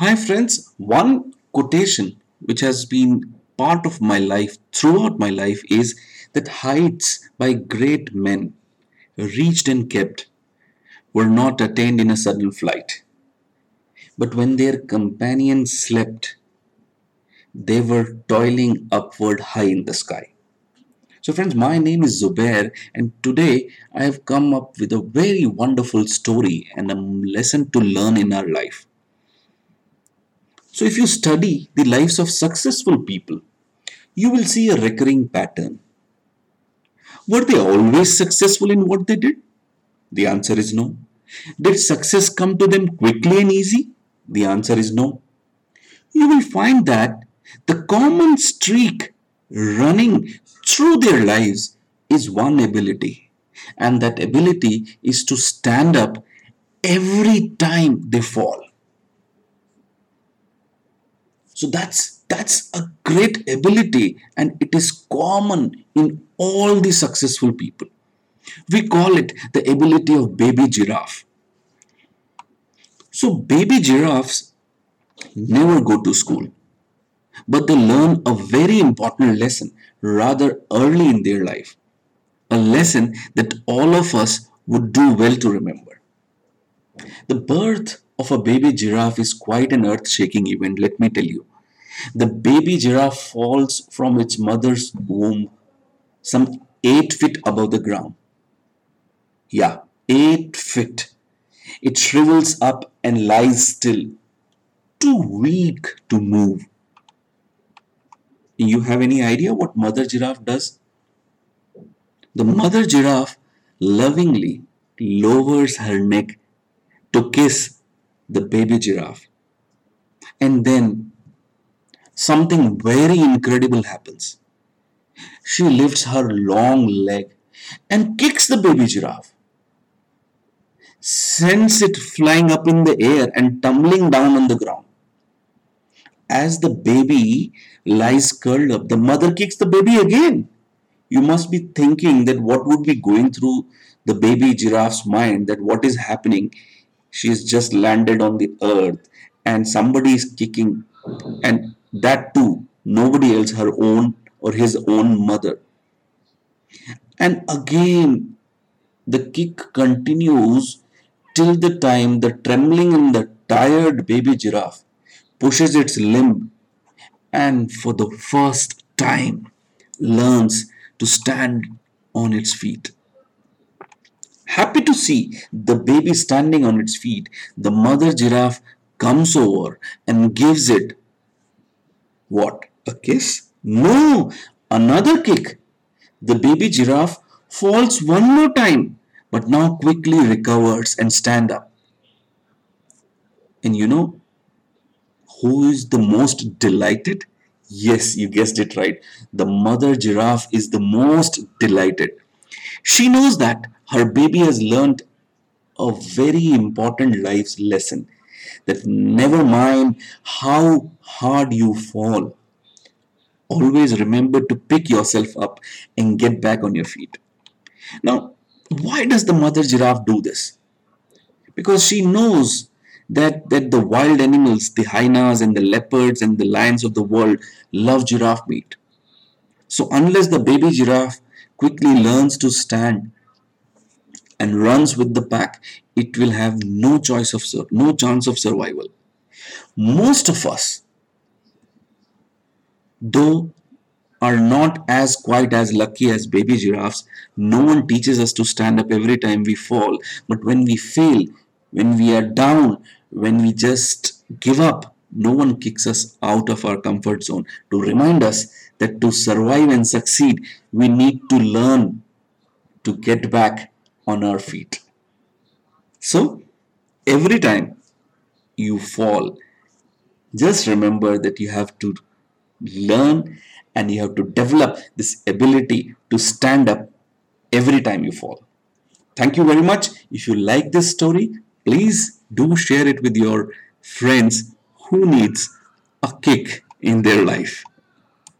Hi, friends. One quotation which has been part of my life throughout my life is that heights by great men, reached and kept, were not attained in a sudden flight. But when their companions slept, they were toiling upward high in the sky. So, friends, my name is Zubair, and today I have come up with a very wonderful story and a lesson to learn in our life. So, if you study the lives of successful people, you will see a recurring pattern. Were they always successful in what they did? The answer is no. Did success come to them quickly and easy? The answer is no. You will find that the common streak running through their lives is one ability, and that ability is to stand up every time they fall. So that's that's a great ability and it is common in all the successful people. We call it the ability of baby giraffe. So baby giraffes never go to school, but they learn a very important lesson rather early in their life. A lesson that all of us would do well to remember. The birth of a baby giraffe is quite an earth shaking event, let me tell you. The baby giraffe falls from its mother's womb some 8 feet above the ground. Yeah, 8 feet. It shrivels up and lies still, too weak to move. You have any idea what mother giraffe does? The mother giraffe lovingly lowers her neck to kiss the baby giraffe. And then something very incredible happens. She lifts her long leg and kicks the baby giraffe, sends it flying up in the air and tumbling down on the ground. As the baby lies curled up, the mother kicks the baby again. You must be thinking that what would be going through the baby giraffe's mind that what is happening she's just landed on the earth and somebody is kicking and that too nobody else her own or his own mother and again the kick continues till the time the trembling and the tired baby giraffe pushes its limb and for the first time learns to stand on its feet. Happy to see the baby standing on its feet, the mother giraffe comes over and gives it what? A kiss? No, another kick. The baby giraffe falls one more time, but now quickly recovers and stand up. And you know who is the most delighted? Yes, you guessed it right. The mother giraffe is the most delighted. She knows that her baby has learned a very important life lesson that never mind how hard you fall, always remember to pick yourself up and get back on your feet. Now, why does the mother giraffe do this? Because she knows that, that the wild animals, the hyenas and the leopards and the lions of the world love giraffe meat. So unless the baby giraffe quickly learns to stand and runs with the pack, it will have no choice of no chance of survival. Most of us, though, are not as quite as lucky as baby giraffes. No one teaches us to stand up every time we fall. But when we fail, when we are down, when we just give up, no one kicks us out of our comfort zone to remind us that to survive and succeed, we need to learn to get back on our feet. So, every time you fall, just remember that you have to learn and you have to develop this ability to stand up every time you fall. Thank you very much. If you like this story, please do share it with your friends who needs a kick in their life.